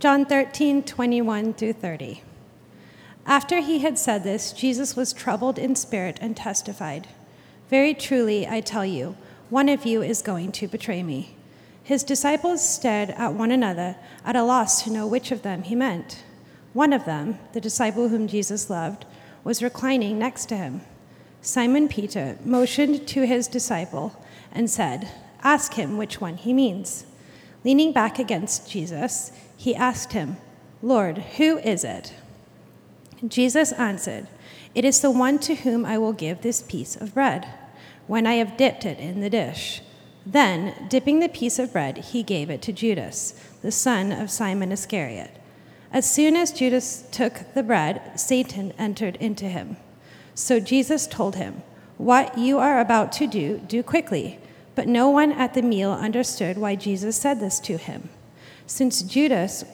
John 13, 21 through 30. After he had said this, Jesus was troubled in spirit and testified, Very truly, I tell you, one of you is going to betray me. His disciples stared at one another, at a loss to know which of them he meant. One of them, the disciple whom Jesus loved, was reclining next to him. Simon Peter motioned to his disciple and said, Ask him which one he means. Leaning back against Jesus, he asked him, Lord, who is it? Jesus answered, It is the one to whom I will give this piece of bread, when I have dipped it in the dish. Then, dipping the piece of bread, he gave it to Judas, the son of Simon Iscariot. As soon as Judas took the bread, Satan entered into him. So Jesus told him, What you are about to do, do quickly. But no one at the meal understood why Jesus said this to him. Since Judas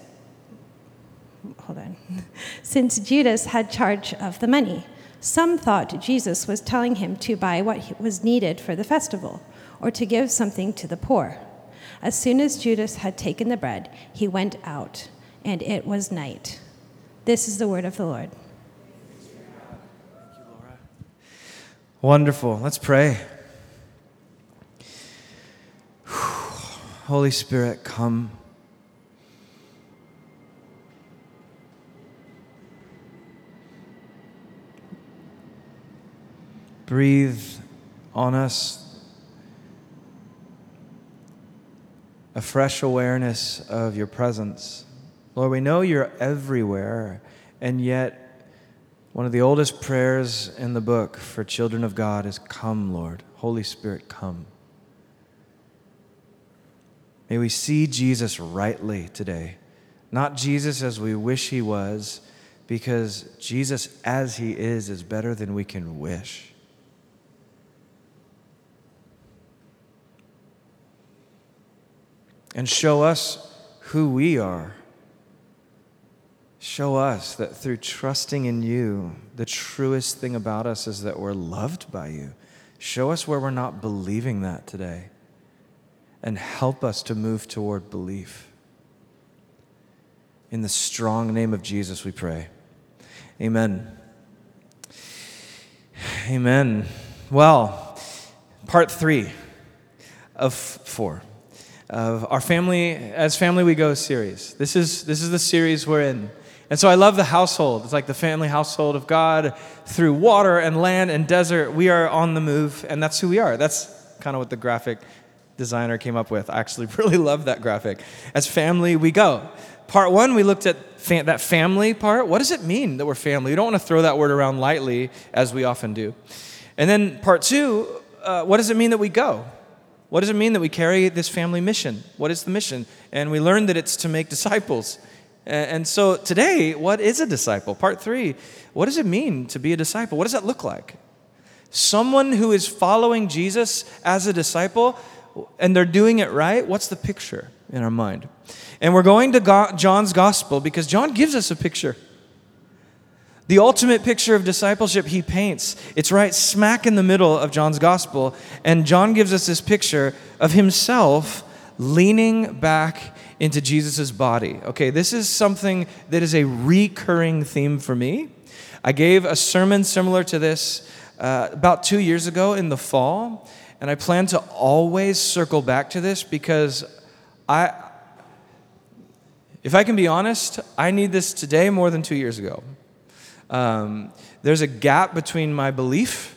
hold on. Since Judas had charge of the money, some thought Jesus was telling him to buy what was needed for the festival or to give something to the poor. As soon as Judas had taken the bread, he went out and it was night. This is the word of the Lord. Wonderful. Let's pray. Holy Spirit, come. Breathe on us a fresh awareness of your presence. Lord, we know you're everywhere, and yet one of the oldest prayers in the book for children of God is Come, Lord. Holy Spirit, come. May we see Jesus rightly today. Not Jesus as we wish he was, because Jesus as he is is better than we can wish. And show us who we are Show us that through trusting in you, the truest thing about us is that we're loved by you. Show us where we're not believing that today and help us to move toward belief. In the strong name of Jesus, we pray. Amen. Amen. Well, part three of four of our family as family we go series. This is this is the series we're in. And so I love the household. It's like the family household of God through water and land and desert. We are on the move, and that's who we are. That's kind of what the graphic designer came up with. I actually really love that graphic. As family, we go. Part one, we looked at that family part. What does it mean that we're family? We don't want to throw that word around lightly, as we often do. And then part two, uh, what does it mean that we go? What does it mean that we carry this family mission? What is the mission? And we learned that it's to make disciples. And so today, what is a disciple? Part three, what does it mean to be a disciple? What does that look like? Someone who is following Jesus as a disciple and they're doing it right, what's the picture in our mind? And we're going to John's gospel because John gives us a picture. The ultimate picture of discipleship he paints, it's right smack in the middle of John's gospel. And John gives us this picture of himself leaning back into Jesus' body. Okay, this is something that is a recurring theme for me. I gave a sermon similar to this uh, about two years ago in the fall, and I plan to always circle back to this because I, if I can be honest, I need this today more than two years ago. Um, there's a gap between my belief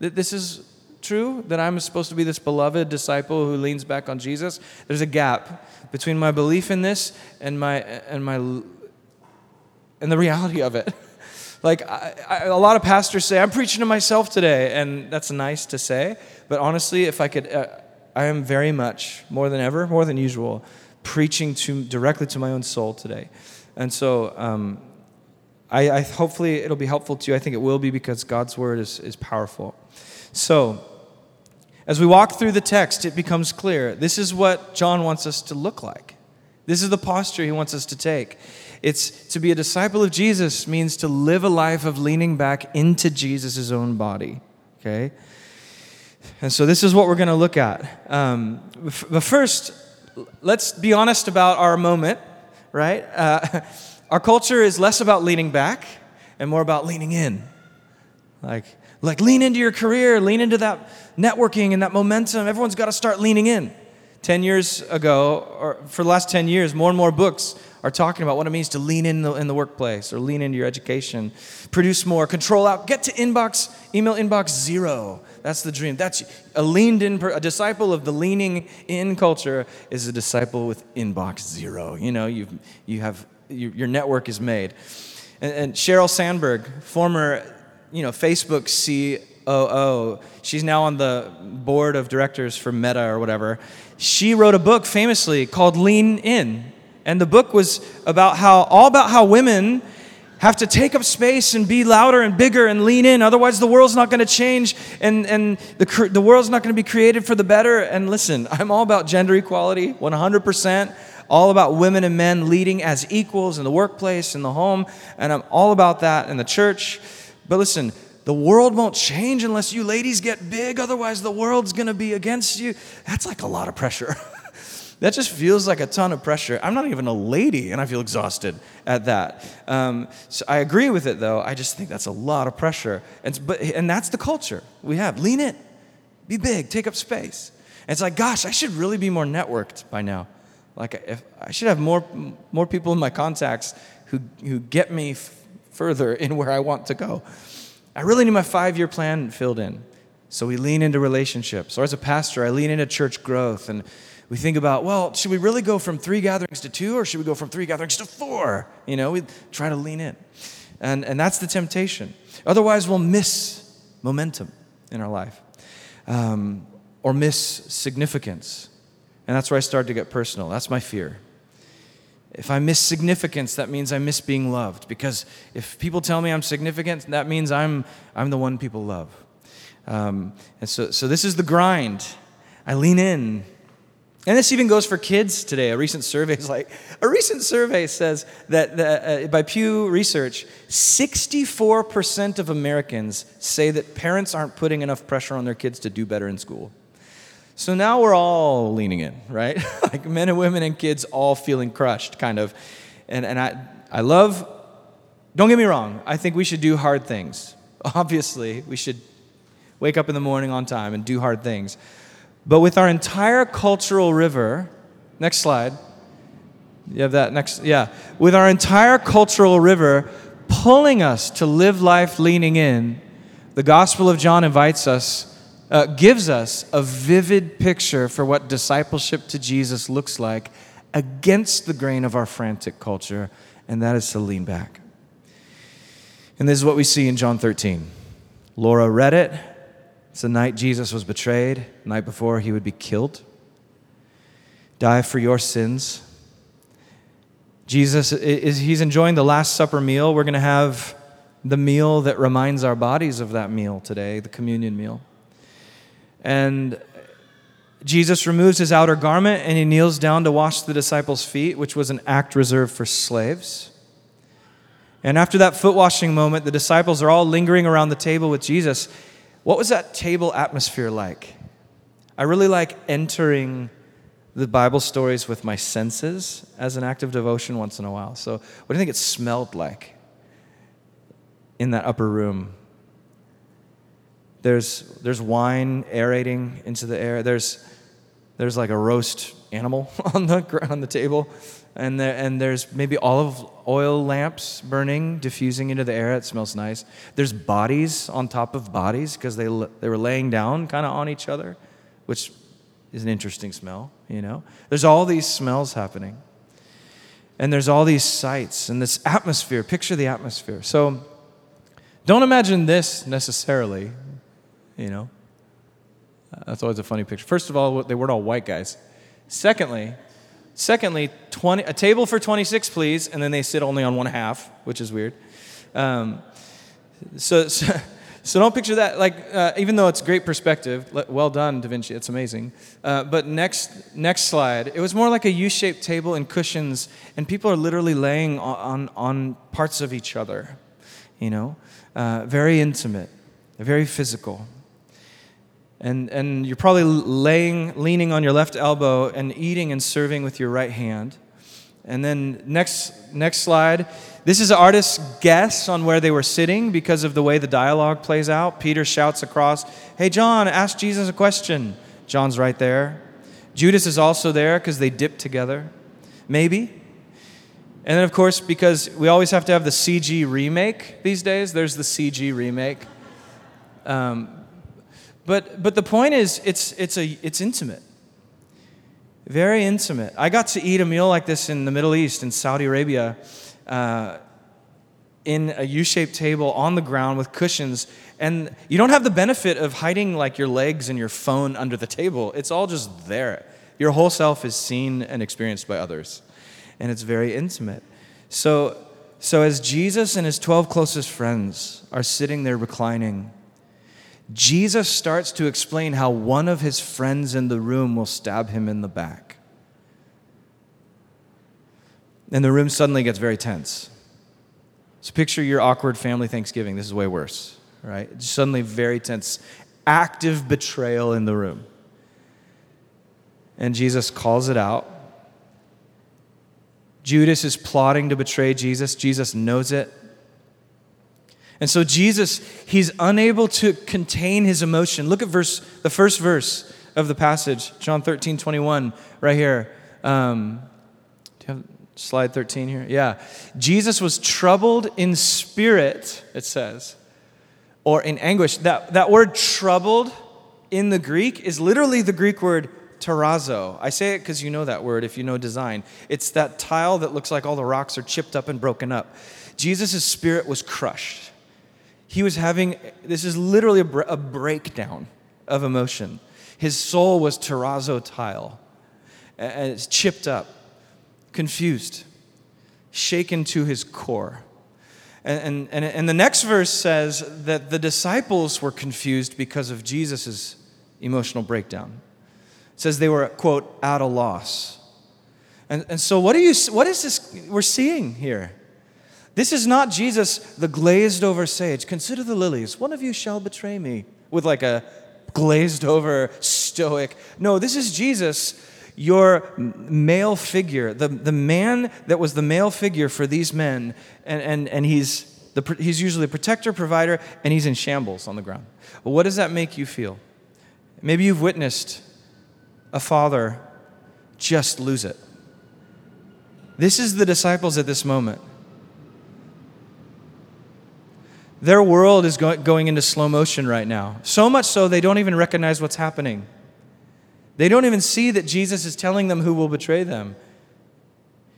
that this is true, that I'm supposed to be this beloved disciple who leans back on Jesus. There's a gap between my belief in this and my and my and the reality of it. Like I, I, a lot of pastors say, I'm preaching to myself today, and that's nice to say. But honestly, if I could, uh, I am very much more than ever, more than usual, preaching to directly to my own soul today. And so, um, I, I hopefully it'll be helpful to you. I think it will be because God's word is is powerful. So. As we walk through the text, it becomes clear this is what John wants us to look like. This is the posture he wants us to take. It's to be a disciple of Jesus means to live a life of leaning back into Jesus' own body. Okay? And so this is what we're going to look at. Um, but first, let's be honest about our moment right? Uh, our culture is less about leaning back and more about leaning in. Like, like lean into your career, lean into that networking and that momentum. Everyone's got to start leaning in. 10 years ago, or for the last 10 years, more and more books are talking about what it means to lean in the, in the workplace or lean into your education, produce more, control out, get to inbox, email inbox zero. That's the dream. That's a leaned in, a disciple of the leaning in culture is a disciple with inbox zero. You know, you you have, your network is made. And, and Sheryl Sandberg, former, you know, Facebook COO, she's now on the board of directors for Meta or whatever. She wrote a book famously called Lean In and the book was about how, all about how women have to take up space and be louder and bigger and lean in. Otherwise, the world's not going to change and, and the, the world's not going to be created for the better. And listen, I'm all about gender equality, 100%. All about women and men leading as equals in the workplace, in the home. And I'm all about that in the church. But listen, the world won't change unless you ladies get big. Otherwise, the world's to be against you. That's like a lot of pressure. That just feels like a ton of pressure. I'm not even a lady, and I feel exhausted at that. Um, so I agree with it, though. I just think that's a lot of pressure. And, but, and that's the culture we have. Lean in, be big, take up space. And it's like, gosh, I should really be more networked by now. Like, if, I should have more, more people in my contacts who, who get me f- further in where I want to go. I really need my five year plan filled in. So we lean into relationships. Or as a pastor, I lean into church growth and we think about, well, should we really go from three gatherings to two or should we go from three gatherings to four? You know, we try to lean in. And, and that's the temptation. Otherwise, we'll miss momentum in our life um, or miss significance. And that's where I start to get personal. That's my fear. If I miss significance, that means I miss being loved. Because if people tell me I'm significant, that means I'm, I'm the one people love. Um, and so, so this is the grind. I lean in and this even goes for kids today. A recent survey is like a recent survey says that the, uh, by Pew Research, 64% of Americans say that parents aren't putting enough pressure on their kids to do better in school. So now we're all leaning in, right? like men and women and kids all feeling crushed, kind of. And, and I, I love, don't get me wrong, I think we should do hard things. Obviously, we should wake up in the morning on time and do hard things. But with our entire cultural river, next slide. You have that next, yeah. With our entire cultural river pulling us to live life leaning in, the Gospel of John invites us, uh, gives us a vivid picture for what discipleship to Jesus looks like against the grain of our frantic culture, and that is to lean back. And this is what we see in John 13. Laura read it. It's the night Jesus was betrayed, the night before he would be killed, die for your sins. Jesus is he's enjoying the last supper meal. We're going to have the meal that reminds our bodies of that meal today, the communion meal. And Jesus removes his outer garment and he kneels down to wash the disciples' feet, which was an act reserved for slaves. And after that foot washing moment, the disciples are all lingering around the table with Jesus. What was that table atmosphere like? I really like entering the Bible stories with my senses as an act of devotion once in a while. So, what do you think it smelled like in that upper room? There's, there's wine aerating into the air. There's, there's like a roast animal on the, on the table. And, there, and there's maybe olive oil lamps burning, diffusing into the air. It smells nice. There's bodies on top of bodies because they, they were laying down kind of on each other, which is an interesting smell, you know? There's all these smells happening. And there's all these sights and this atmosphere. Picture the atmosphere. So don't imagine this necessarily, you know? That's always a funny picture. First of all, they weren't all white guys. Secondly, Secondly, 20, a table for 26, please, and then they sit only on one half, which is weird. Um, so, so, so, don't picture that. Like, uh, even though it's great perspective, well done, Da Vinci. It's amazing. Uh, but next, next slide. It was more like a U-shaped table and cushions, and people are literally laying on, on, parts of each other. You know, uh, very intimate, very physical and, and you're probably laying, leaning on your left elbow and eating and serving with your right hand. And then next, next slide. This is artist's guess on where they were sitting because of the way the dialogue plays out. Peter shouts across, Hey, John, ask Jesus a question. John's right there. Judas is also there because they dipped together. Maybe. And then, of course, because we always have to have the CG remake these days, there's the CG remake. Um, but, but the point is, it's, it's, a, it's intimate. Very intimate. I got to eat a meal like this in the Middle East, in Saudi Arabia, uh, in a U shaped table on the ground with cushions. And you don't have the benefit of hiding like your legs and your phone under the table. It's all just there. Your whole self is seen and experienced by others. And it's very intimate. So, so as Jesus and his 12 closest friends are sitting there reclining, Jesus starts to explain how one of his friends in the room will stab him in the back. And the room suddenly gets very tense. So picture your awkward family Thanksgiving. This is way worse, right? Suddenly very tense. Active betrayal in the room. And Jesus calls it out. Judas is plotting to betray Jesus. Jesus knows it. And so Jesus, he's unable to contain his emotion. Look at verse, the first verse of the passage, John 13, 21, right here. Um, do you have slide 13 here? Yeah. Jesus was troubled in spirit, it says, or in anguish. That, that word troubled in the Greek is literally the Greek word terrazzo. I say it because you know that word if you know design. It's that tile that looks like all the rocks are chipped up and broken up. Jesus' spirit was crushed. He was having, this is literally a, a breakdown of emotion. His soul was terrazzo tile, and it's chipped up, confused, shaken to his core. And, and, and the next verse says that the disciples were confused because of Jesus' emotional breakdown. It says they were, quote, at a loss. And, and so, what, are you, what is this we're seeing here? This is not Jesus, the glazed over sage. Consider the lilies. One of you shall betray me with like a glazed over stoic. No, this is Jesus, your male figure, the, the man that was the male figure for these men. And, and, and he's, the, he's usually a protector, provider, and he's in shambles on the ground. Well, what does that make you feel? Maybe you've witnessed a father just lose it. This is the disciples at this moment. Their world is going into slow motion right now. So much so, they don't even recognize what's happening. They don't even see that Jesus is telling them who will betray them.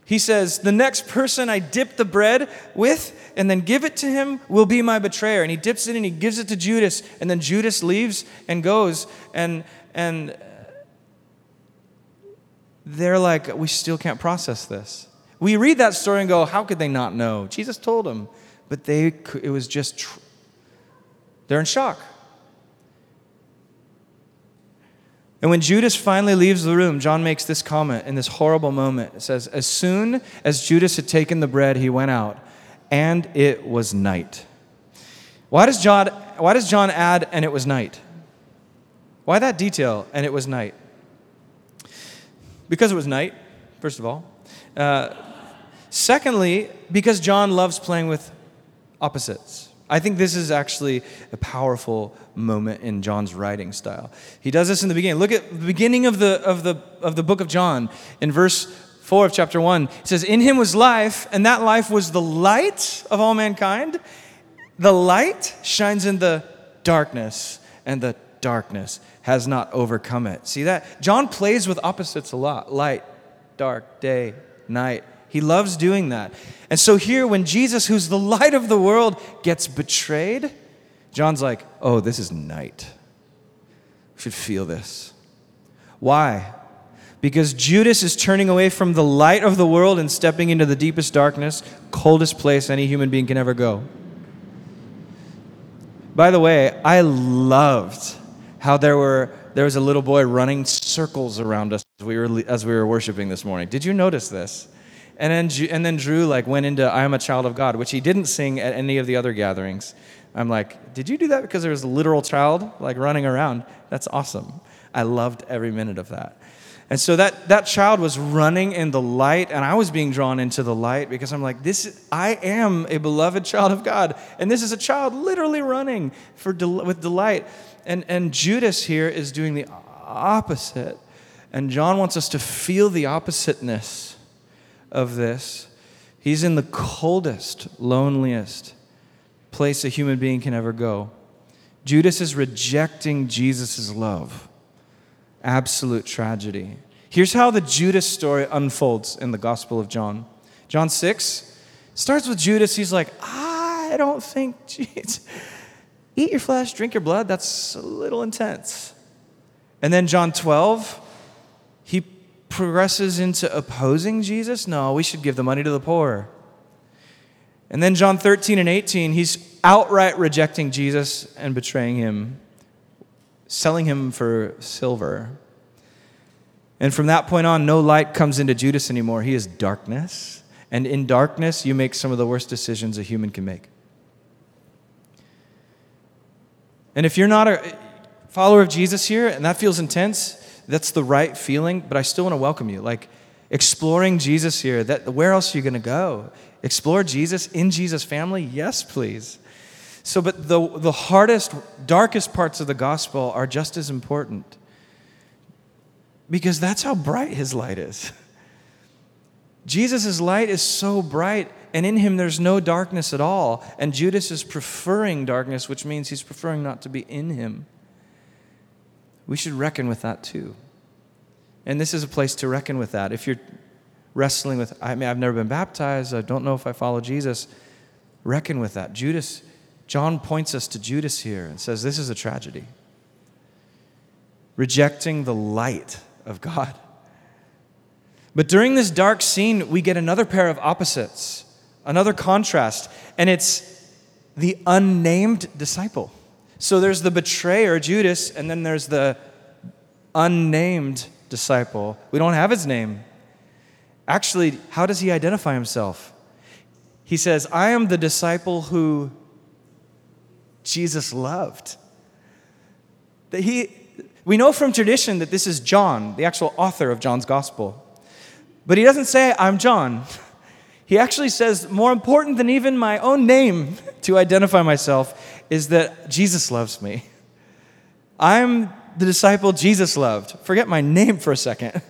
He says, The next person I dip the bread with and then give it to him will be my betrayer. And he dips it and he gives it to Judas. And then Judas leaves and goes. And, and they're like, We still can't process this. We read that story and go, How could they not know? Jesus told them but they, it was just, tr- they're in shock. And when Judas finally leaves the room, John makes this comment in this horrible moment. It says, As soon as Judas had taken the bread, he went out, and it was night. Why does John, why does John add, and it was night? Why that detail, and it was night? Because it was night, first of all. Uh, secondly, because John loves playing with opposites. I think this is actually a powerful moment in John's writing style. He does this in the beginning. Look at the beginning of the, of the, of the book of John in verse 4 of chapter 1. It says, In him was life, and that life was the light of all mankind. The light shines in the darkness, and the darkness has not overcome it. See that? John plays with opposites a lot light, dark, day, night. He loves doing that. And so here, when Jesus, who's the light of the world, gets betrayed, John's like, oh, this is night. Should feel this. Why? Because Judas is turning away from the light of the world and stepping into the deepest darkness, coldest place any human being can ever go. By the way, I loved how there were there was a little boy running circles around us as we were as we were worshiping this morning. Did you notice this? And then, and then Drew like went into I am a child of God, which he didn't sing at any of the other gatherings. I'm like, did you do that because there was a literal child like running around? That's awesome. I loved every minute of that. And so that, that child was running in the light, and I was being drawn into the light because I'm like, this, I am a beloved child of God. And this is a child literally running for del- with delight. And, and Judas here is doing the opposite. And John wants us to feel the oppositeness of this. He's in the coldest, loneliest place a human being can ever go. Judas is rejecting Jesus' love. Absolute tragedy. Here's how the Judas story unfolds in the Gospel of John. John 6 starts with Judas. He's like, I don't think, Jesus, eat your flesh, drink your blood. That's a little intense. And then John 12, he progresses into opposing Jesus. No, we should give the money to the poor. And then John 13 and 18, he's outright rejecting Jesus and betraying him, selling him for silver. And from that point on, no light comes into Judas anymore. He is darkness. And in darkness, you make some of the worst decisions a human can make. And if you're not a follower of Jesus here and that feels intense, that's the right feeling, but I still want to welcome you. Like exploring Jesus here, that where else are you going to go? Explore Jesus in Jesus' family? Yes, please. So, but the, the hardest, darkest parts of the gospel are just as important because that's how bright his light is. Jesus' light is so bright, and in him there's no darkness at all. And Judas is preferring darkness, which means he's preferring not to be in him. We should reckon with that too. And this is a place to reckon with that. If you're wrestling with, I mean, I've never been baptized, I don't know if I follow Jesus, reckon with that. Judas, John points us to Judas here and says, This is a tragedy. Rejecting the light of God. But during this dark scene, we get another pair of opposites, another contrast, and it's the unnamed disciple. So there's the betrayer, Judas, and then there's the unnamed disciple. We don't have his name. Actually, how does he identify himself? He says, I am the disciple who Jesus loved. That he, we know from tradition that this is John, the actual author of John's gospel. But he doesn't say, I'm John. He actually says, more important than even my own name to identify myself is that Jesus loves me. I'm the disciple Jesus loved. Forget my name for a second.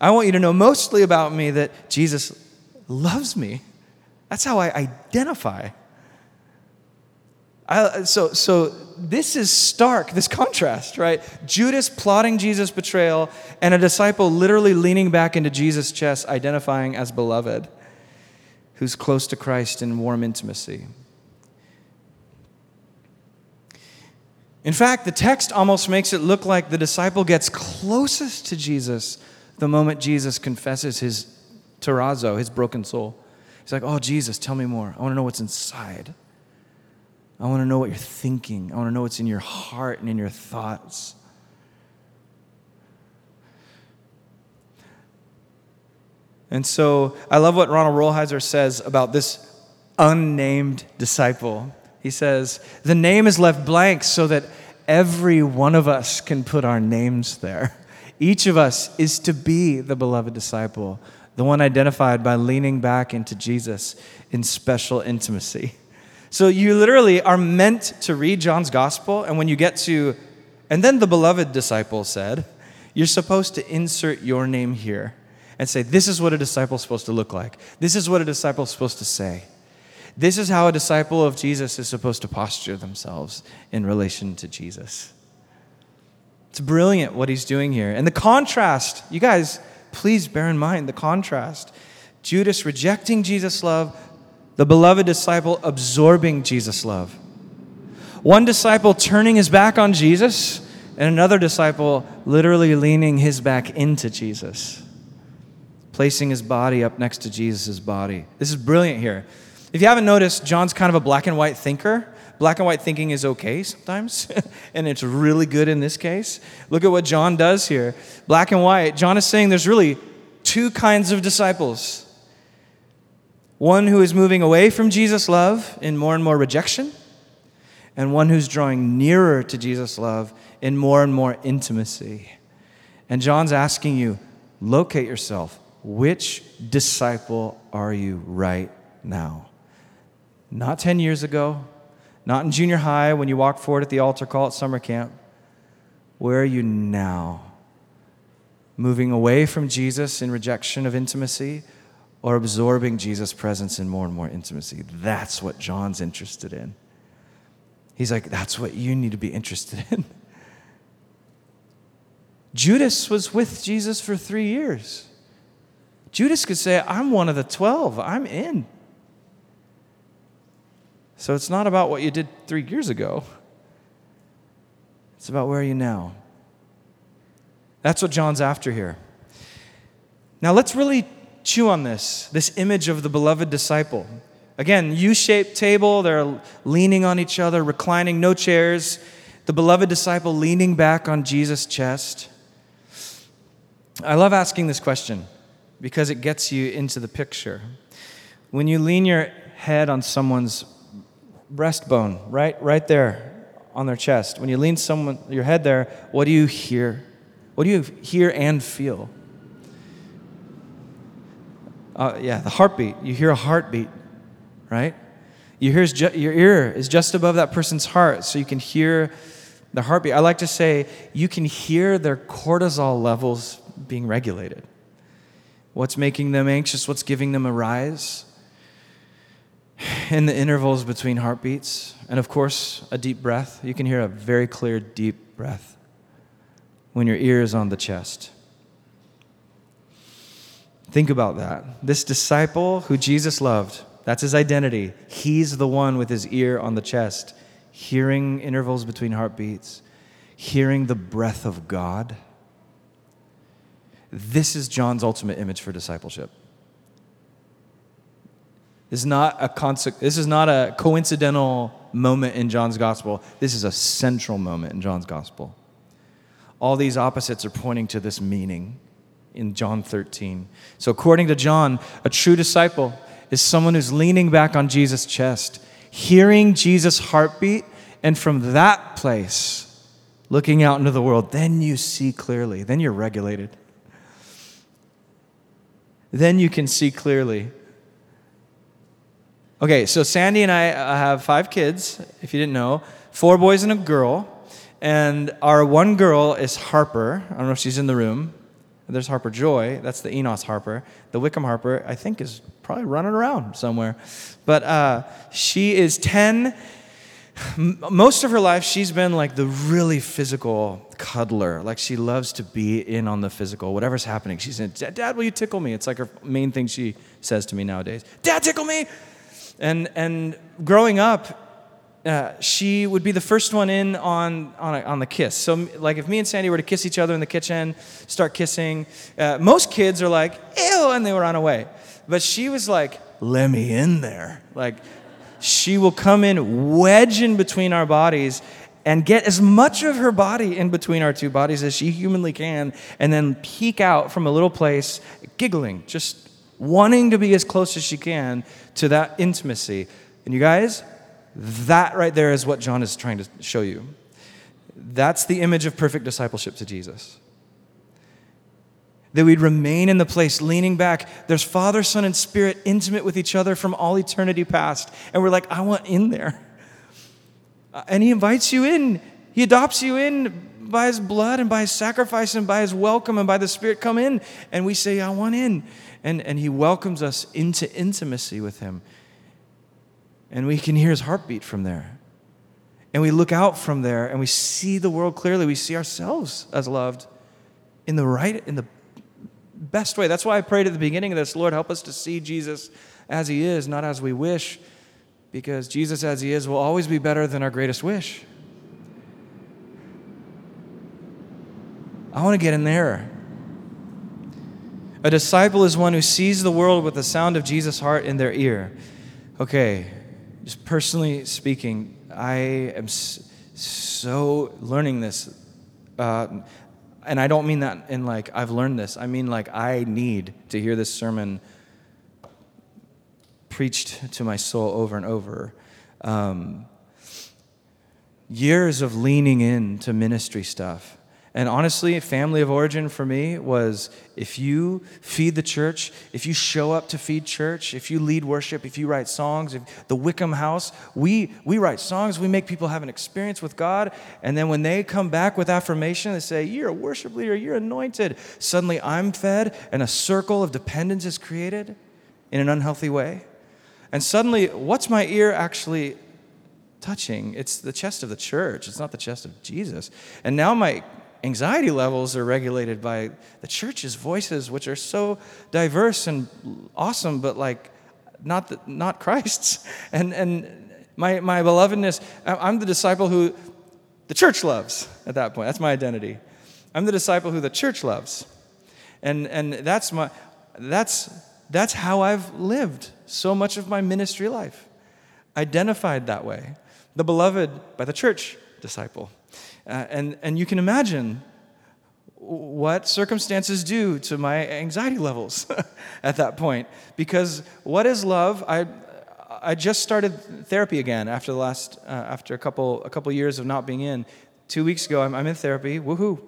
I want you to know mostly about me that Jesus loves me. That's how I identify. I, so, so this is stark, this contrast, right? Judas plotting Jesus' betrayal, and a disciple literally leaning back into Jesus' chest, identifying as beloved, who's close to Christ in warm intimacy. In fact, the text almost makes it look like the disciple gets closest to Jesus the moment Jesus confesses his terrazzo, his broken soul. He's like, Oh, Jesus, tell me more. I want to know what's inside. I want to know what you're thinking. I want to know what's in your heart and in your thoughts. And so I love what Ronald Rolheiser says about this unnamed disciple. He says, The name is left blank so that every one of us can put our names there. Each of us is to be the beloved disciple, the one identified by leaning back into Jesus in special intimacy. So you literally are meant to read John's gospel, and when you get to, and then the beloved disciple said, you're supposed to insert your name here and say, This is what a disciple is supposed to look like. This is what a disciple is supposed to say. This is how a disciple of Jesus is supposed to posture themselves in relation to Jesus. It's brilliant what he's doing here. And the contrast, you guys, please bear in mind the contrast. Judas rejecting Jesus' love, the beloved disciple absorbing Jesus' love. One disciple turning his back on Jesus, and another disciple literally leaning his back into Jesus, placing his body up next to Jesus' body. This is brilliant here. If you haven't noticed, John's kind of a black and white thinker. Black and white thinking is okay sometimes, and it's really good in this case. Look at what John does here. Black and white. John is saying there's really two kinds of disciples one who is moving away from Jesus' love in more and more rejection, and one who's drawing nearer to Jesus' love in more and more intimacy. And John's asking you, locate yourself. Which disciple are you right now? Not 10 years ago, not in junior high when you walked forward at the altar call at summer camp. Where are you now? Moving away from Jesus in rejection of intimacy or absorbing Jesus' presence in more and more intimacy? That's what John's interested in. He's like, that's what you need to be interested in. Judas was with Jesus for three years. Judas could say, I'm one of the 12, I'm in. So it's not about what you did three years ago, it's about where are you now. That's what John's after here. Now let's really chew on this this image of the beloved disciple. Again, U shaped table, they're leaning on each other, reclining, no chairs. The beloved disciple leaning back on Jesus' chest. I love asking this question because it gets you into the picture. When you lean your head on someone's breastbone, right, right there on their chest, when you lean someone your head there, what do you hear? What do you hear and feel? Uh, yeah, the heartbeat. You hear a heartbeat, right? You hear ju- your ear is just above that person's heart, so you can hear the heartbeat. I like to say you can hear their cortisol levels being regulated. What's making them anxious? What's giving them a rise? In the intervals between heartbeats, and of course, a deep breath. You can hear a very clear, deep breath when your ear is on the chest. Think about that. This disciple who Jesus loved, that's his identity. He's the one with his ear on the chest, hearing intervals between heartbeats, hearing the breath of God. This is John's ultimate image for discipleship. This is not a, conse- this is not a coincidental moment in John's gospel. This is a central moment in John's gospel. All these opposites are pointing to this meaning in John 13. So, according to John, a true disciple is someone who's leaning back on Jesus' chest, hearing Jesus' heartbeat, and from that place, looking out into the world, then you see clearly. Then you're regulated then you can see clearly. Okay, so Sandy and I have five kids, if you didn't know, four boys and a girl. And our one girl is Harper. I don't know if she's in the room. There's Harper Joy. That's the Enos Harper. The Wickham Harper, I think, is probably running around somewhere. But uh, she is 10 most of her life, she's been like the really physical cuddler. Like she loves to be in on the physical, whatever's happening. She's in, Dad, will you tickle me? It's like her main thing she says to me nowadays. Dad, tickle me! And, and growing up, uh, she would be the first one in on, on, a, on the kiss. So, like, if me and Sandy were to kiss each other in the kitchen, start kissing, uh, most kids are like, ew, and they would run away. But she was like, let me in there. Like, she will come in, wedge in between our bodies, and get as much of her body in between our two bodies as she humanly can, and then peek out from a little place, giggling, just wanting to be as close as she can to that intimacy. And you guys, that right there is what John is trying to show you. That's the image of perfect discipleship to Jesus that we'd remain in the place, leaning back. There's Father, Son, and Spirit intimate with each other from all eternity past. And we're like, I want in there. And He invites you in, He adopts you in by His blood and by His sacrifice and by His welcome and by the Spirit. Come in. And we say, I want in. And, and He welcomes us into intimacy with Him. And we can hear His heartbeat from there. And we look out from there and we see the world clearly. We see ourselves as loved in the right, in the best way. That's why I prayed at the beginning of this Lord, help us to see Jesus as he is, not as we wish, because Jesus as he is will always be better than our greatest wish. I want to get in there. A disciple is one who sees the world with the sound of Jesus' heart in their ear. Okay, just personally speaking, I am so learning this. Uh, and I don't mean that in like, I've learned this. I mean, like, I need to hear this sermon preached to my soul over and over. Um, years of leaning into ministry stuff And honestly, family of origin for me was if you feed the church, if you show up to feed church, if you lead worship, if you write songs, if the Wickham House, we, we write songs, we make people have an experience with God. And then when they come back with affirmation, they say, You're a worship leader, you're anointed. Suddenly I'm fed, and a circle of dependence is created in an unhealthy way. And suddenly, what's my ear actually touching? It's the chest of the church, it's not the chest of Jesus. And now my anxiety levels are regulated by the church's voices, which are so diverse and awesome, but like not, the, not Christ's. And, and my, my belovedness, I'm the disciple who the church loves at that point. That's my identity. I'm the disciple who the church loves. And, and that's, my, that's, that's how I've lived so much of my ministry life, identified that way. The beloved by the church disciple. Uh, and, and you can imagine what circumstances do to my anxiety levels at that point. Because what is love? I, I just started therapy again after the last, uh, after a couple, a couple years of not being in. Two weeks ago, I'm, I'm in therapy. Woohoo!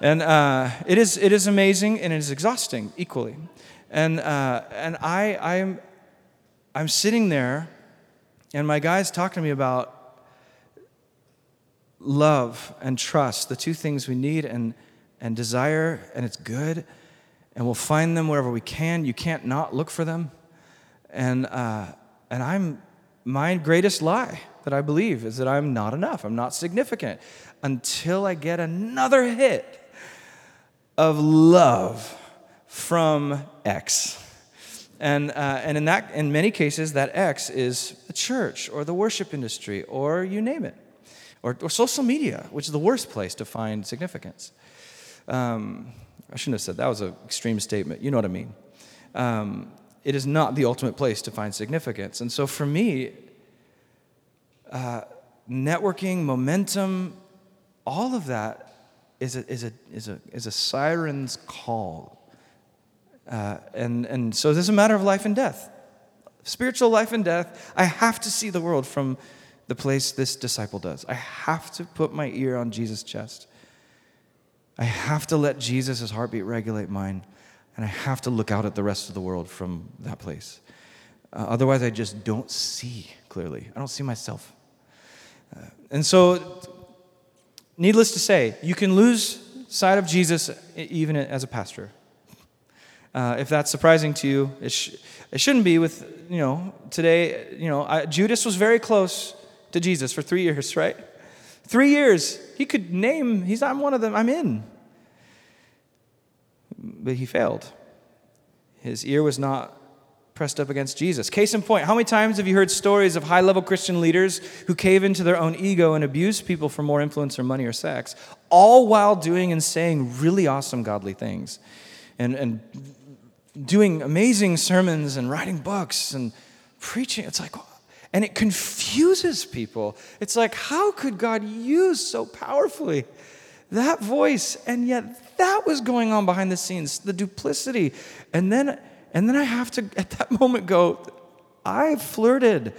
And uh, it, is, it is amazing and it is exhausting equally. And, uh, and I, I'm, I'm sitting there, and my guy's talking to me about love and trust, the two things we need and, and desire, and it's good, and we'll find them wherever we can. You can't not look for them. And, uh, and I'm, my greatest lie that I believe is that I'm not enough, I'm not significant until I get another hit of love from X. And, uh, and in, that, in many cases, that X is the church or the worship industry or you name it or, or social media, which is the worst place to find significance. Um, I shouldn't have said that. was an extreme statement. You know what I mean. Um, it is not the ultimate place to find significance. And so for me, uh, networking, momentum, all of that is a, is a, is a, is a siren's call. Uh, and, and so this is a matter of life and death. Spiritual life and death. I have to see the world from the place this disciple does. I have to put my ear on Jesus' chest. I have to let Jesus' heartbeat regulate mine, and I have to look out at the rest of the world from that place. Uh, otherwise, I just don't see clearly. I don't see myself. Uh, and so, needless to say, you can lose sight of Jesus even as a pastor. Uh, if that's surprising to you, it, sh- it shouldn't be with, you know, today, you know, I, Judas was very close to Jesus for three years, right? Three years. He could name, he's I'm one of them, I'm in. But he failed. His ear was not pressed up against Jesus. Case in point, how many times have you heard stories of high level Christian leaders who cave into their own ego and abuse people for more influence or money or sex, all while doing and saying really awesome godly things and, and doing amazing sermons and writing books and preaching? It's like, and it confuses people. It's like, how could God use so powerfully that voice? And yet that was going on behind the scenes, the duplicity. And then, and then I have to, at that moment, go, I flirted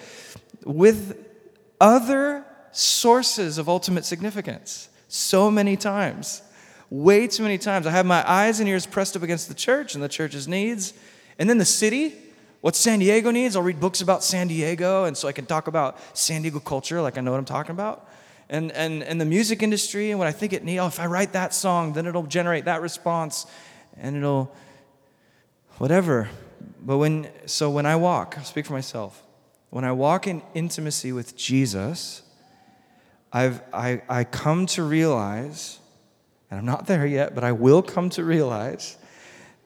with other sources of ultimate significance so many times. Way too many times. I have my eyes and ears pressed up against the church and the church's needs. And then the city, what San Diego needs, I'll read books about San Diego, and so I can talk about San Diego culture, like I know what I'm talking about. And, and, and the music industry, and what I think it needs, oh, if I write that song, then it'll generate that response, and it'll, whatever. But when, so when I walk, I'll speak for myself, when I walk in intimacy with Jesus, I've, I, I come to realize, and I'm not there yet, but I will come to realize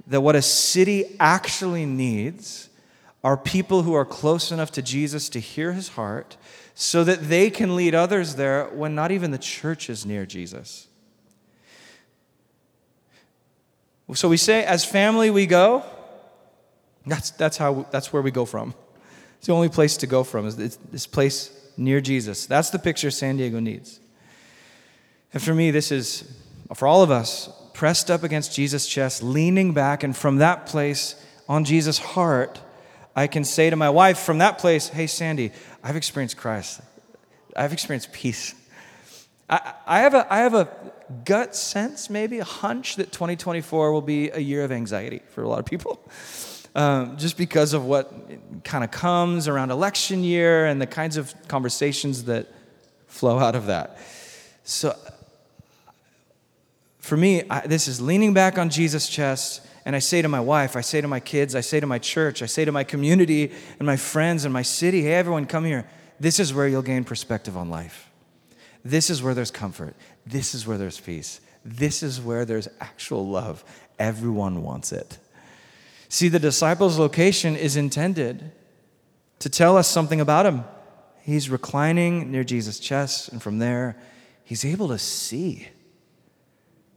that what a city actually needs are people who are close enough to Jesus to hear his heart so that they can lead others there when not even the church is near Jesus. So we say, as family, we go. That's, that's, how, that's where we go from. It's the only place to go from, is this place near Jesus. That's the picture San Diego needs. And for me, this is, for all of us, pressed up against Jesus' chest, leaning back, and from that place on Jesus' heart, I can say to my wife from that place, hey, Sandy, I've experienced Christ. I've experienced peace. I, I, have, a, I have a gut sense, maybe a hunch that 2024 will be a year of anxiety for a lot of people. Um, just because of what kind of comes around election year and the kinds of conversations that flow out of that. So, for me, I, this is leaning back on Jesus' chest, and I say to my wife, I say to my kids, I say to my church, I say to my community and my friends and my city, hey, everyone, come here. This is where you'll gain perspective on life. This is where there's comfort. This is where there's peace. This is where there's actual love. Everyone wants it. See, the disciples' location is intended to tell us something about him. He's reclining near Jesus' chest, and from there, he's able to see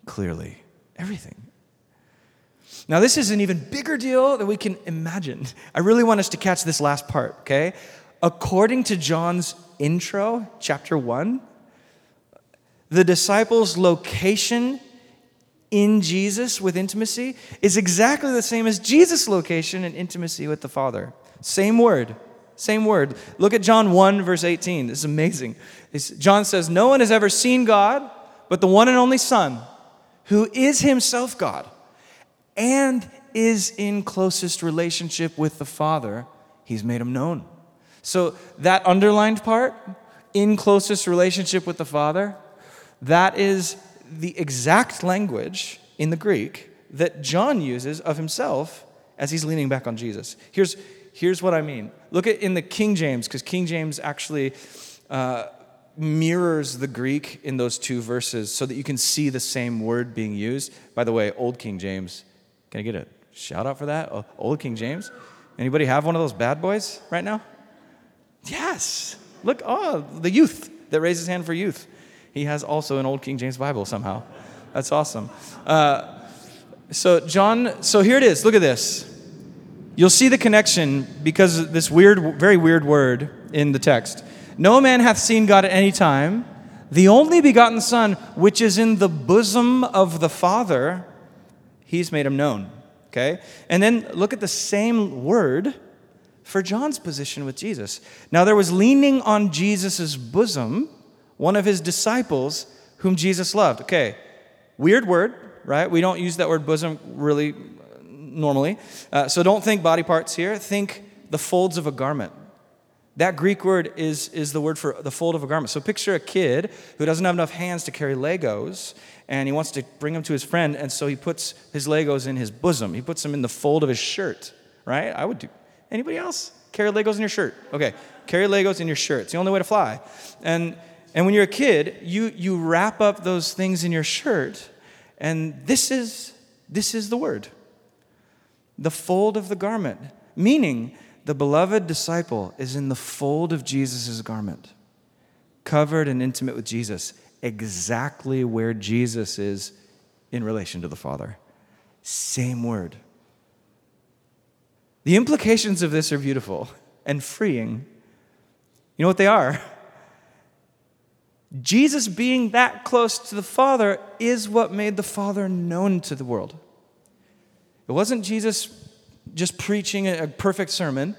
clearly everything. Now, this is an even bigger deal than we can imagine. I really want us to catch this last part, okay? According to John's intro, chapter 1, the disciples' location in Jesus with intimacy is exactly the same as Jesus' location in intimacy with the Father. Same word, same word. Look at John 1, verse 18. This is amazing. John says, No one has ever seen God but the one and only Son, who is himself God and is in closest relationship with the Father. He's made him known. So, that underlined part, in closest relationship with the Father, that is the exact language in the Greek that John uses of himself as he's leaning back on Jesus. Here's, here's what I mean. Look at in the King James, because King James actually uh, mirrors the Greek in those two verses so that you can see the same word being used. By the way, Old King James, can I get a shout out for that? Old King James? Anybody have one of those bad boys right now? Yes. Look, oh, the youth that raised his hand for youth. He has also an Old King James Bible somehow. That's awesome. Uh, so, John, so here it is. Look at this. You'll see the connection because this weird, very weird word in the text. No man hath seen God at any time. The only begotten Son, which is in the bosom of the Father, he's made him known. Okay? And then look at the same word for John's position with Jesus. Now, there was leaning on Jesus' bosom one of his disciples whom Jesus loved. Okay, weird word, right? We don't use that word bosom really normally. Uh, so don't think body parts here. Think the folds of a garment. That Greek word is, is the word for the fold of a garment. So picture a kid who doesn't have enough hands to carry Legos, and he wants to bring them to his friend, and so he puts his Legos in his bosom. He puts them in the fold of his shirt, right? I would do. Anybody else? Carry Legos in your shirt. Okay, carry Legos in your shirt. It's the only way to fly. And and when you're a kid, you, you wrap up those things in your shirt, and this is, this is the word the fold of the garment, meaning the beloved disciple is in the fold of Jesus' garment, covered and intimate with Jesus, exactly where Jesus is in relation to the Father. Same word. The implications of this are beautiful and freeing. You know what they are? Jesus being that close to the Father is what made the Father known to the world. It wasn't Jesus just preaching a perfect sermon,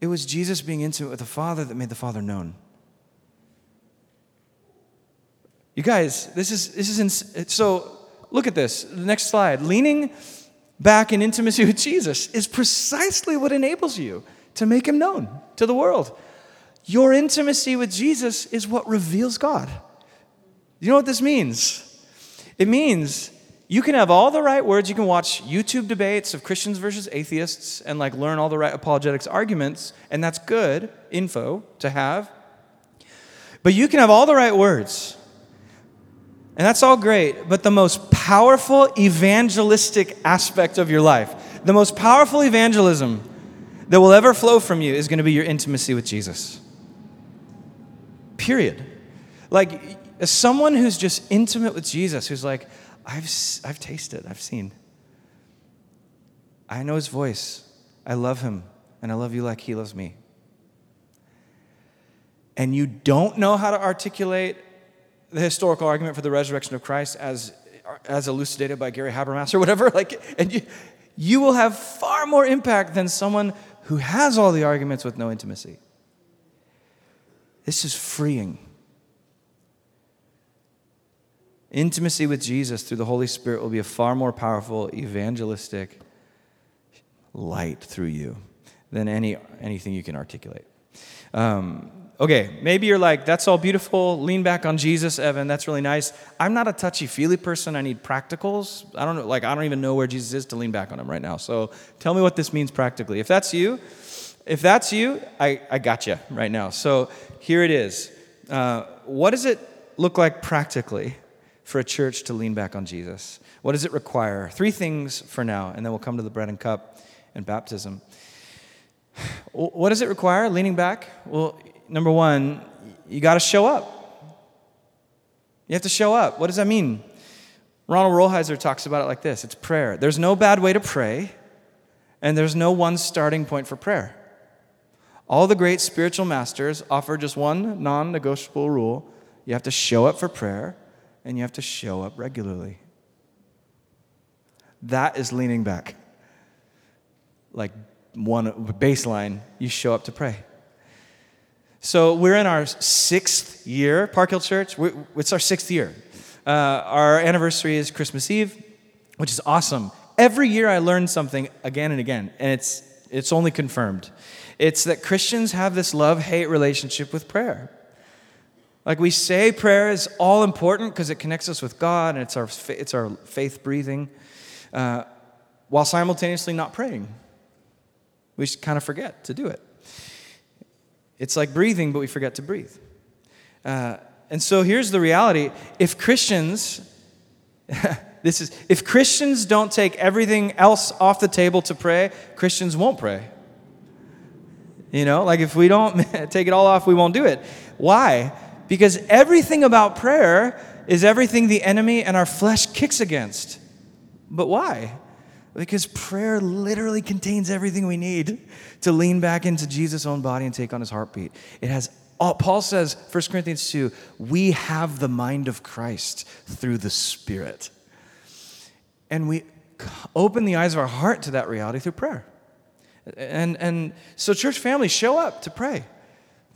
it was Jesus being intimate with the Father that made the Father known. You guys, this is, this is ins- so look at this. The next slide. Leaning back in intimacy with Jesus is precisely what enables you to make him known to the world. Your intimacy with Jesus is what reveals God. You know what this means? It means you can have all the right words, you can watch YouTube debates of Christians versus atheists and like learn all the right apologetics arguments, and that's good info to have. But you can have all the right words. And that's all great, but the most powerful evangelistic aspect of your life, the most powerful evangelism that will ever flow from you is going to be your intimacy with Jesus. Period. Like, as someone who's just intimate with Jesus, who's like, I've, I've tasted, I've seen. I know his voice. I love him, and I love you like he loves me. And you don't know how to articulate the historical argument for the resurrection of Christ as, as elucidated by Gary Habermas or whatever, like, and you, you will have far more impact than someone who has all the arguments with no intimacy. This is freeing. Intimacy with Jesus through the Holy Spirit will be a far more powerful evangelistic light through you than any, anything you can articulate. Um, okay, maybe you're like, that's all beautiful. Lean back on Jesus, Evan. That's really nice. I'm not a touchy feely person. I need practicals. I don't know, like, I don't even know where Jesus is to lean back on him right now. So tell me what this means practically. If that's you, if that's you, I, I got you right now. So here it is. Uh, what does it look like practically for a church to lean back on Jesus? What does it require? Three things for now, and then we'll come to the bread and cup and baptism. What does it require, leaning back? Well, number one, you got to show up. You have to show up. What does that mean? Ronald Rolheiser talks about it like this it's prayer. There's no bad way to pray, and there's no one starting point for prayer. All the great spiritual masters offer just one non negotiable rule you have to show up for prayer, and you have to show up regularly. That is leaning back. Like one baseline, you show up to pray. So we're in our sixth year, Park Hill Church. It's our sixth year. Uh, our anniversary is Christmas Eve, which is awesome. Every year I learn something again and again, and it's, it's only confirmed. It's that Christians have this love hate relationship with prayer. Like we say, prayer is all important because it connects us with God and it's our, it's our faith breathing, uh, while simultaneously not praying. We just kind of forget to do it. It's like breathing, but we forget to breathe. Uh, and so here's the reality if Christians, this is, if Christians don't take everything else off the table to pray, Christians won't pray. You know, like if we don't take it all off, we won't do it. Why? Because everything about prayer is everything the enemy and our flesh kicks against. But why? Because prayer literally contains everything we need to lean back into Jesus' own body and take on his heartbeat. It has all, Paul says, 1 Corinthians 2, we have the mind of Christ through the Spirit. And we open the eyes of our heart to that reality through prayer. And, and so, church family, show up to pray.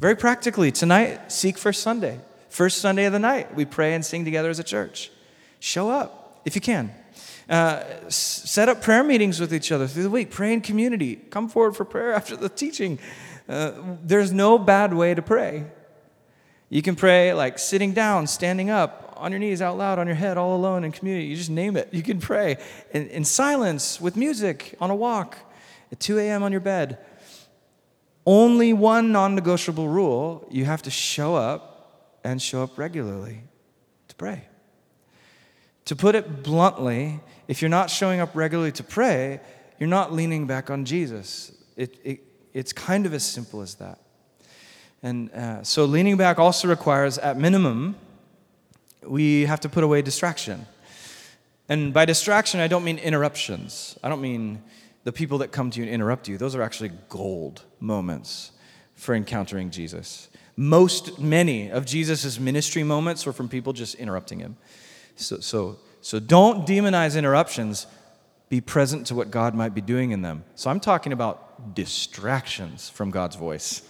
Very practically, tonight, seek First Sunday. First Sunday of the night, we pray and sing together as a church. Show up if you can. Uh, set up prayer meetings with each other through the week. Pray in community. Come forward for prayer after the teaching. Uh, there's no bad way to pray. You can pray like sitting down, standing up, on your knees, out loud, on your head, all alone in community. You just name it. You can pray in, in silence, with music, on a walk at 2 a.m. on your bed. Only one non negotiable rule you have to show up and show up regularly to pray. To put it bluntly, if you're not showing up regularly to pray, you're not leaning back on Jesus. It, it, it's kind of as simple as that. And uh, so, leaning back also requires, at minimum, we have to put away distraction. And by distraction, I don't mean interruptions. I don't mean the people that come to you and interrupt you, those are actually gold moments for encountering Jesus. Most, many of Jesus' ministry moments were from people just interrupting him. So, so, so don't demonize interruptions. Be present to what God might be doing in them. So I'm talking about distractions from God's voice.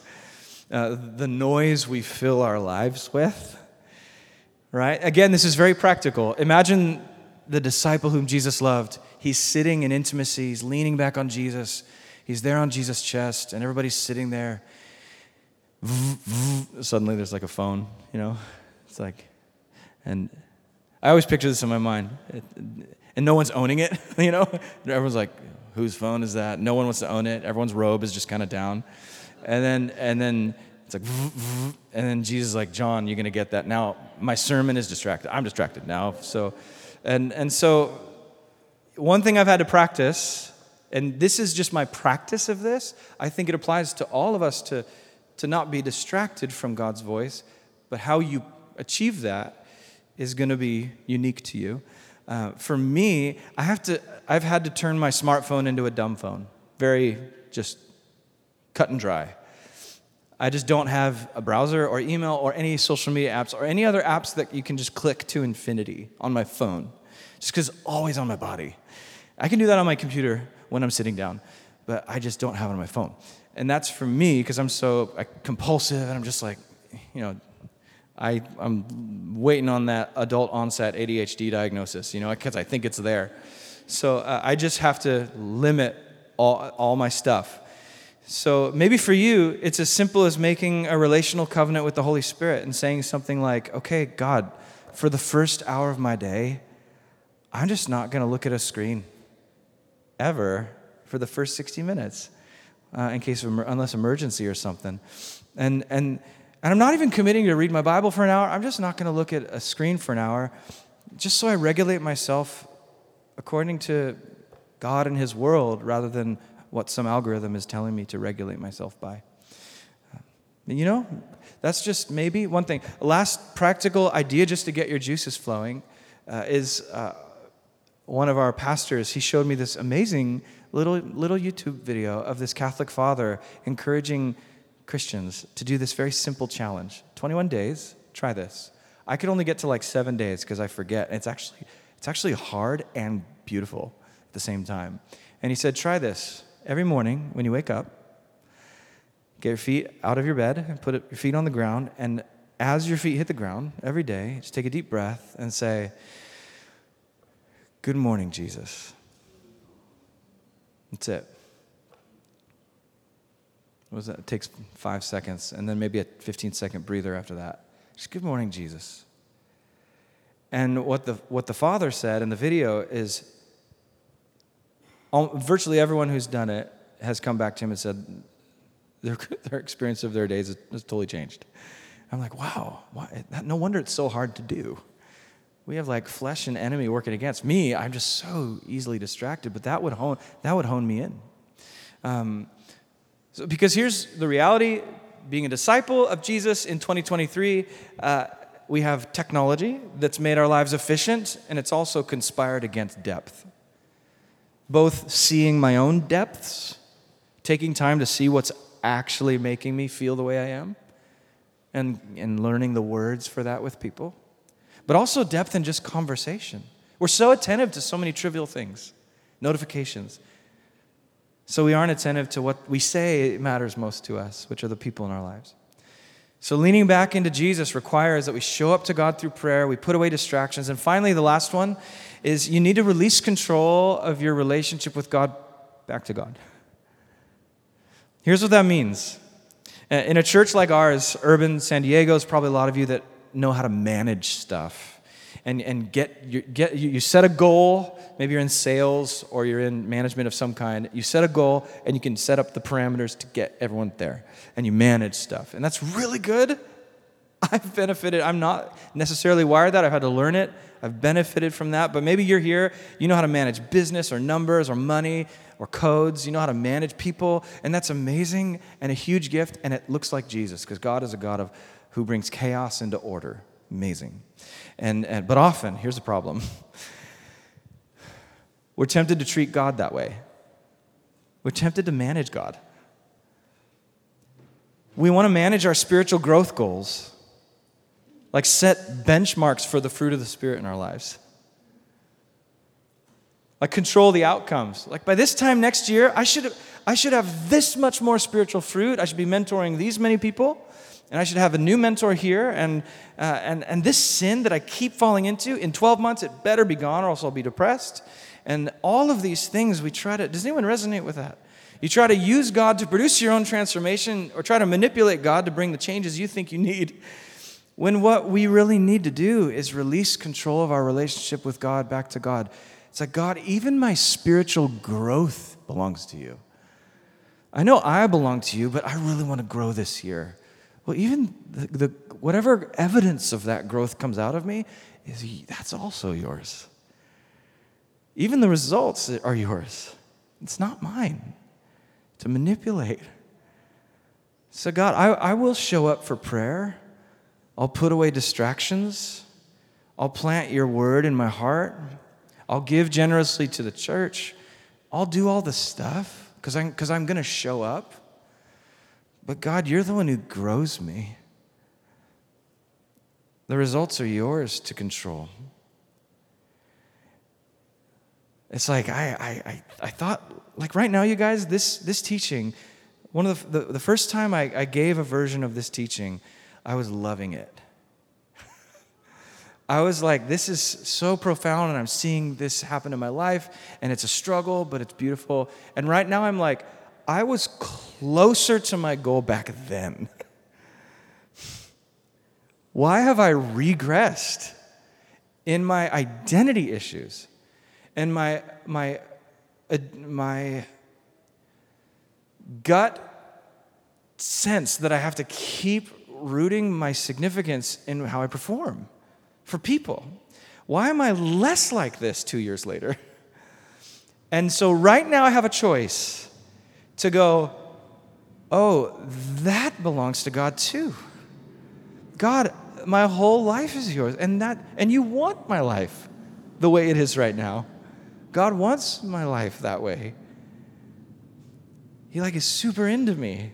Uh, the noise we fill our lives with, right? Again, this is very practical. Imagine the disciple whom Jesus loved he's sitting in intimacy, he's leaning back on Jesus, he's there on Jesus' chest, and everybody's sitting there. Suddenly there's like a phone, you know? It's like, and I always picture this in my mind. and no one's owning it, you know? Everyone's like, whose phone is that? No one wants to own it. Everyone's robe is just kind of down. And then, and then it's like, and then Jesus is like, John, you're going to get that. Now, my sermon is distracted. I'm distracted now. So, and, and so one thing I've had to practice, and this is just my practice of this, I think it applies to all of us to, to not be distracted from God's voice, but how you achieve that is going to be unique to you. Uh, for me, I have to, I've had to turn my smartphone into a dumb phone. Very just cut and dry. I just don't have a browser or email or any social media apps or any other apps that you can just click to infinity on my phone. Just because always on my body. I can do that on my computer when I'm sitting down, but I just don't have it on my phone. And that's for me because I'm so compulsive and I'm just like, you know, I, I'm waiting on that adult onset ADHD diagnosis, you know, because I think it's there. So uh, I just have to limit all, all my stuff. So maybe for you, it's as simple as making a relational covenant with the Holy Spirit and saying something like, okay, God, for the first hour of my day, I'm just not going to look at a screen ever for the first 60 minutes uh, in case of unless emergency or something. And, and, and I'm not even committing to read my Bible for an hour. I'm just not going to look at a screen for an hour just so I regulate myself according to God and His world rather than what some algorithm is telling me to regulate myself by. You know, that's just maybe one thing. Last practical idea just to get your juices flowing uh, is uh, one of our pastors. He showed me this amazing little, little YouTube video of this Catholic father encouraging Christians to do this very simple challenge 21 days, try this. I could only get to like seven days because I forget. It's actually, it's actually hard and beautiful at the same time. And he said, try this. Every morning when you wake up, get your feet out of your bed and put your feet on the ground. And as your feet hit the ground every day, just take a deep breath and say, Good morning, Jesus. That's it. What was that? It takes five seconds, and then maybe a 15 second breather after that. Just good morning, Jesus. And what the, what the father said in the video is virtually everyone who's done it has come back to him and said their, their experience of their days has, has totally changed. I'm like, wow, why, no wonder it's so hard to do. We have like flesh and enemy working against me. I'm just so easily distracted, but that would hone, that would hone me in. Um, so, because here's the reality being a disciple of Jesus in 2023, uh, we have technology that's made our lives efficient, and it's also conspired against depth. Both seeing my own depths, taking time to see what's actually making me feel the way I am, and, and learning the words for that with people but also depth in just conversation. We're so attentive to so many trivial things, notifications. So we aren't attentive to what we say matters most to us, which are the people in our lives. So leaning back into Jesus requires that we show up to God through prayer, we put away distractions, and finally, the last one is you need to release control of your relationship with God back to God. Here's what that means. Uh, in a church like ours, urban San Diego, is probably a lot of you that know how to manage stuff and, and get, you, get you set a goal. Maybe you're in sales or you're in management of some kind. You set a goal and you can set up the parameters to get everyone there and you manage stuff. And that's really good. I've benefited i'm not necessarily wired that i've had to learn it. I've benefited from that but maybe you're here you know how to manage business or numbers or money or codes. You know how to manage people and that's amazing and a huge gift and it looks like jesus because god is a god of who brings chaos into order. Amazing. And, and, but often, here's the problem we're tempted to treat God that way. We're tempted to manage God. We want to manage our spiritual growth goals, like set benchmarks for the fruit of the Spirit in our lives. Like control the outcomes. Like by this time next year, I should, I should have this much more spiritual fruit. I should be mentoring these many people and I should have a new mentor here. And, uh, and, and this sin that I keep falling into, in 12 months, it better be gone or else I'll be depressed. And all of these things we try to, does anyone resonate with that? You try to use God to produce your own transformation or try to manipulate God to bring the changes you think you need. When what we really need to do is release control of our relationship with God back to God. It's like, God, even my spiritual growth belongs to you. I know I belong to you, but I really want to grow this year. Well, even the, the, whatever evidence of that growth comes out of me, is that's also yours. Even the results are yours. It's not mine to manipulate. So, God, I, I will show up for prayer. I'll put away distractions. I'll plant your word in my heart. I'll give generously to the church. I'll do all the stuff because I'm, cause I'm going to show up. But God, you're the one who grows me. The results are yours to control. It's like I, I, I, I thought, like right now, you guys, this, this teaching, one of the, the, the first time I, I gave a version of this teaching, I was loving it. I was like, this is so profound, and I'm seeing this happen in my life, and it's a struggle, but it's beautiful. And right now, I'm like, I was closer to my goal back then. Why have I regressed in my identity issues and my, my, uh, my gut sense that I have to keep rooting my significance in how I perform? for people. Why am I less like this two years later? And so right now I have a choice to go, oh, that belongs to God too. God, my whole life is yours. And that and you want my life the way it is right now. God wants my life that way. He like is super into me.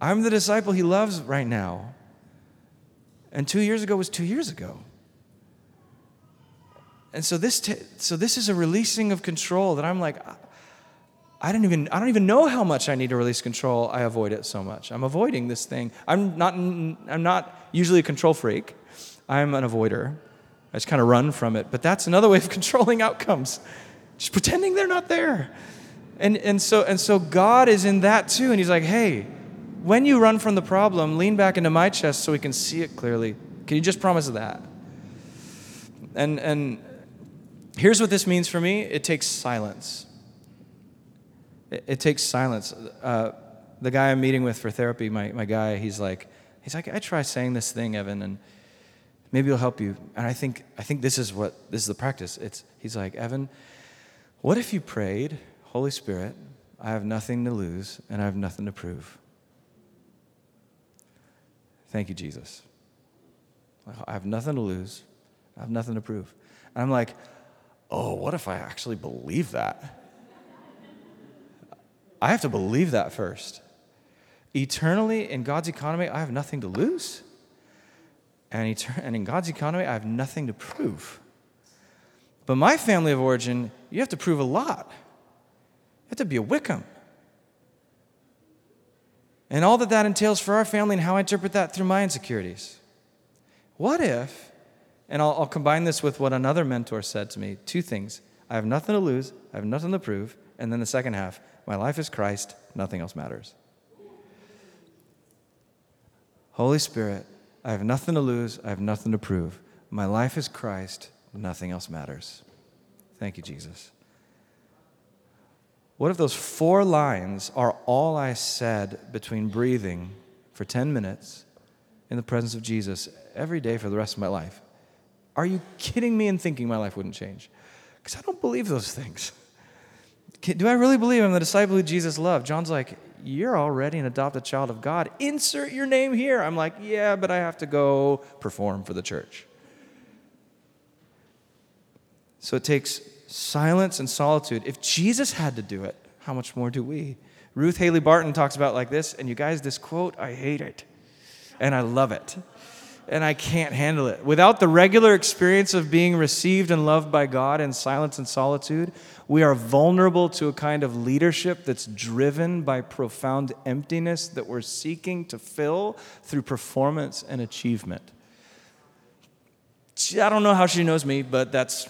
I'm the disciple he loves right now. And two years ago was two years ago. And so this, t- so this is a releasing of control that I'm like, I don't even I don't even know how much I need to release control. I avoid it so much. I'm avoiding this thing. I'm not I'm not usually a control freak. I'm an avoider. I just kind of run from it. But that's another way of controlling outcomes. Just pretending they're not there. And and so and so God is in that too. And He's like, hey, when you run from the problem, lean back into my chest so we can see it clearly. Can you just promise that? And, and here's what this means for me it takes silence. It, it takes silence. Uh, the guy I'm meeting with for therapy, my, my guy, he's like, he's like, I try saying this thing, Evan, and maybe it'll help you. And I think, I think this is what, this is the practice. It's, he's like, Evan, what if you prayed, Holy Spirit, I have nothing to lose and I have nothing to prove? Thank you, Jesus. I have nothing to lose, I have nothing to prove. And I'm like, oh, what if I actually believe that? I have to believe that first. Eternally, in God's economy, I have nothing to lose. And, etern- and in God's economy, I have nothing to prove. But my family of origin, you have to prove a lot. You have to be a Wickham and all that that entails for our family and how I interpret that through my insecurities. What if, and I'll, I'll, combine this with what another mentor said to me two things I have nothing to lose, I have nothing to prove, and then the second half, my life is Christ, nothing else matters. Holy Spirit, I have nothing to lose, I have nothing to prove. My life is Christ, nothing else matters. Thank you, Jesus. What if those four lines are all I said between breathing for 10 minutes in the presence of Jesus every day for the rest of my life? Are you kidding me in thinking my life wouldn't change? Because I don't believe those things. Do I really believe I'm the disciple who Jesus loved? John's like, You're already an adopted child of God. Insert your name here. I'm like, Yeah, but I have to go perform for the church. So it takes silence and solitude. If Jesus had to do it, how much more do we? Ruth Haley Barton talks about like this, and you guys, this quote, I hate it. And I love it. And I can't handle it. Without the regular experience of being received and loved by God in silence and solitude, we are vulnerable to a kind of leadership that's driven by profound emptiness that we're seeking to fill through performance and achievement. I don't know how she knows me, but that's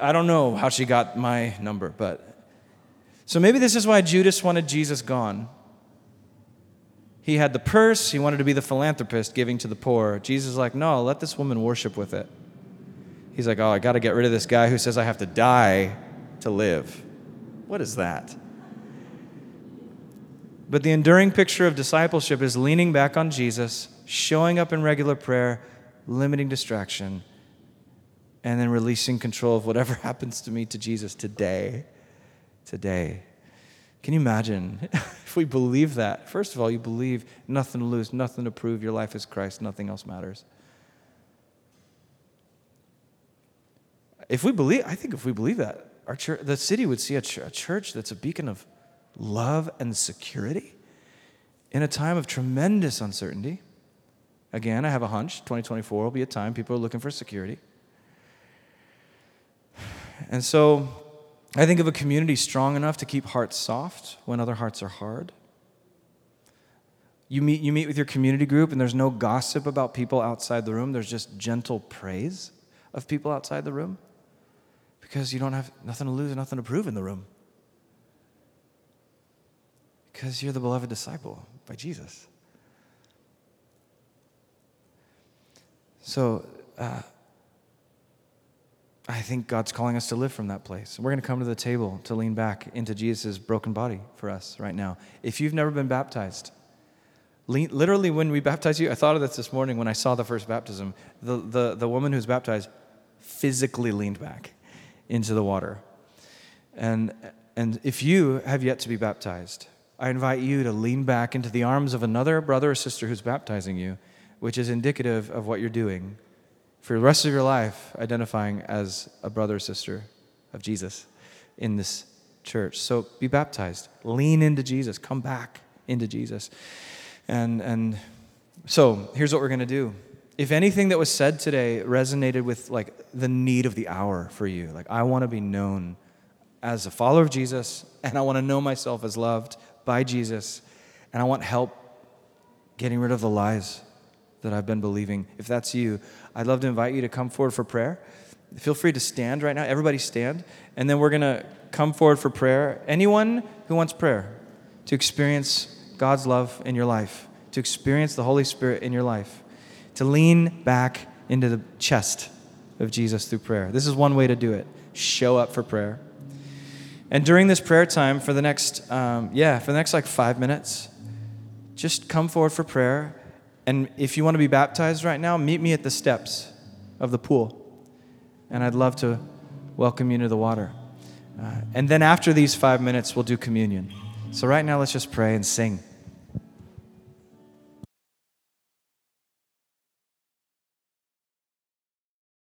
I don't know how she got my number, but. So maybe this is why Judas wanted Jesus gone. He had the purse, he wanted to be the philanthropist giving to the poor. Jesus is like, no, let this woman worship with it. He's like, oh, I got to get rid of this guy who says I have to die to live. What is that? But the enduring picture of discipleship is leaning back on Jesus, showing up in regular prayer, limiting distraction, and then releasing control of whatever happens to me to Jesus today. Today. Can you imagine if we believe that? First of all, you believe nothing to lose, nothing to prove, your life is Christ, nothing else matters. If we believe, I think if we believe that, our church, the city would see a, ch- a church that's a beacon of love and security in a time of tremendous uncertainty. Again, I have a hunch 2024 will be a time people are looking for security. And so I think of a community strong enough to keep hearts soft when other hearts are hard. You meet, you meet with your community group, and there's no gossip about people outside the room. There's just gentle praise of people outside the room because you don't have nothing to lose and nothing to prove in the room. Because you're the beloved disciple by Jesus. So, uh, I think God's calling us to live from that place. We're going to come to the table to lean back into Jesus' broken body for us right now. If you've never been baptized, literally, when we baptize you, I thought of this this morning when I saw the first baptism. The, the, the woman who's baptized physically leaned back into the water. And, and if you have yet to be baptized, I invite you to lean back into the arms of another brother or sister who's baptizing you, which is indicative of what you're doing for the rest of your life identifying as a brother or sister of Jesus in this church. So be baptized. Lean into Jesus. Come back into Jesus. And, and so here's what we're going to do. If anything that was said today resonated with like the need of the hour for you, like I want to be known as a follower of Jesus and I want to know myself as loved by Jesus and I want help getting rid of the lies that I've been believing. If that's you, I'd love to invite you to come forward for prayer. Feel free to stand right now. Everybody stand. And then we're going to come forward for prayer. Anyone who wants prayer to experience God's love in your life, to experience the Holy Spirit in your life, to lean back into the chest of Jesus through prayer. This is one way to do it. Show up for prayer. And during this prayer time, for the next, um, yeah, for the next like five minutes, just come forward for prayer and if you want to be baptized right now, meet me at the steps of the pool. And I'd love to welcome you into the water. Uh, and then after these five minutes, we'll do communion. So right now, let's just pray and sing.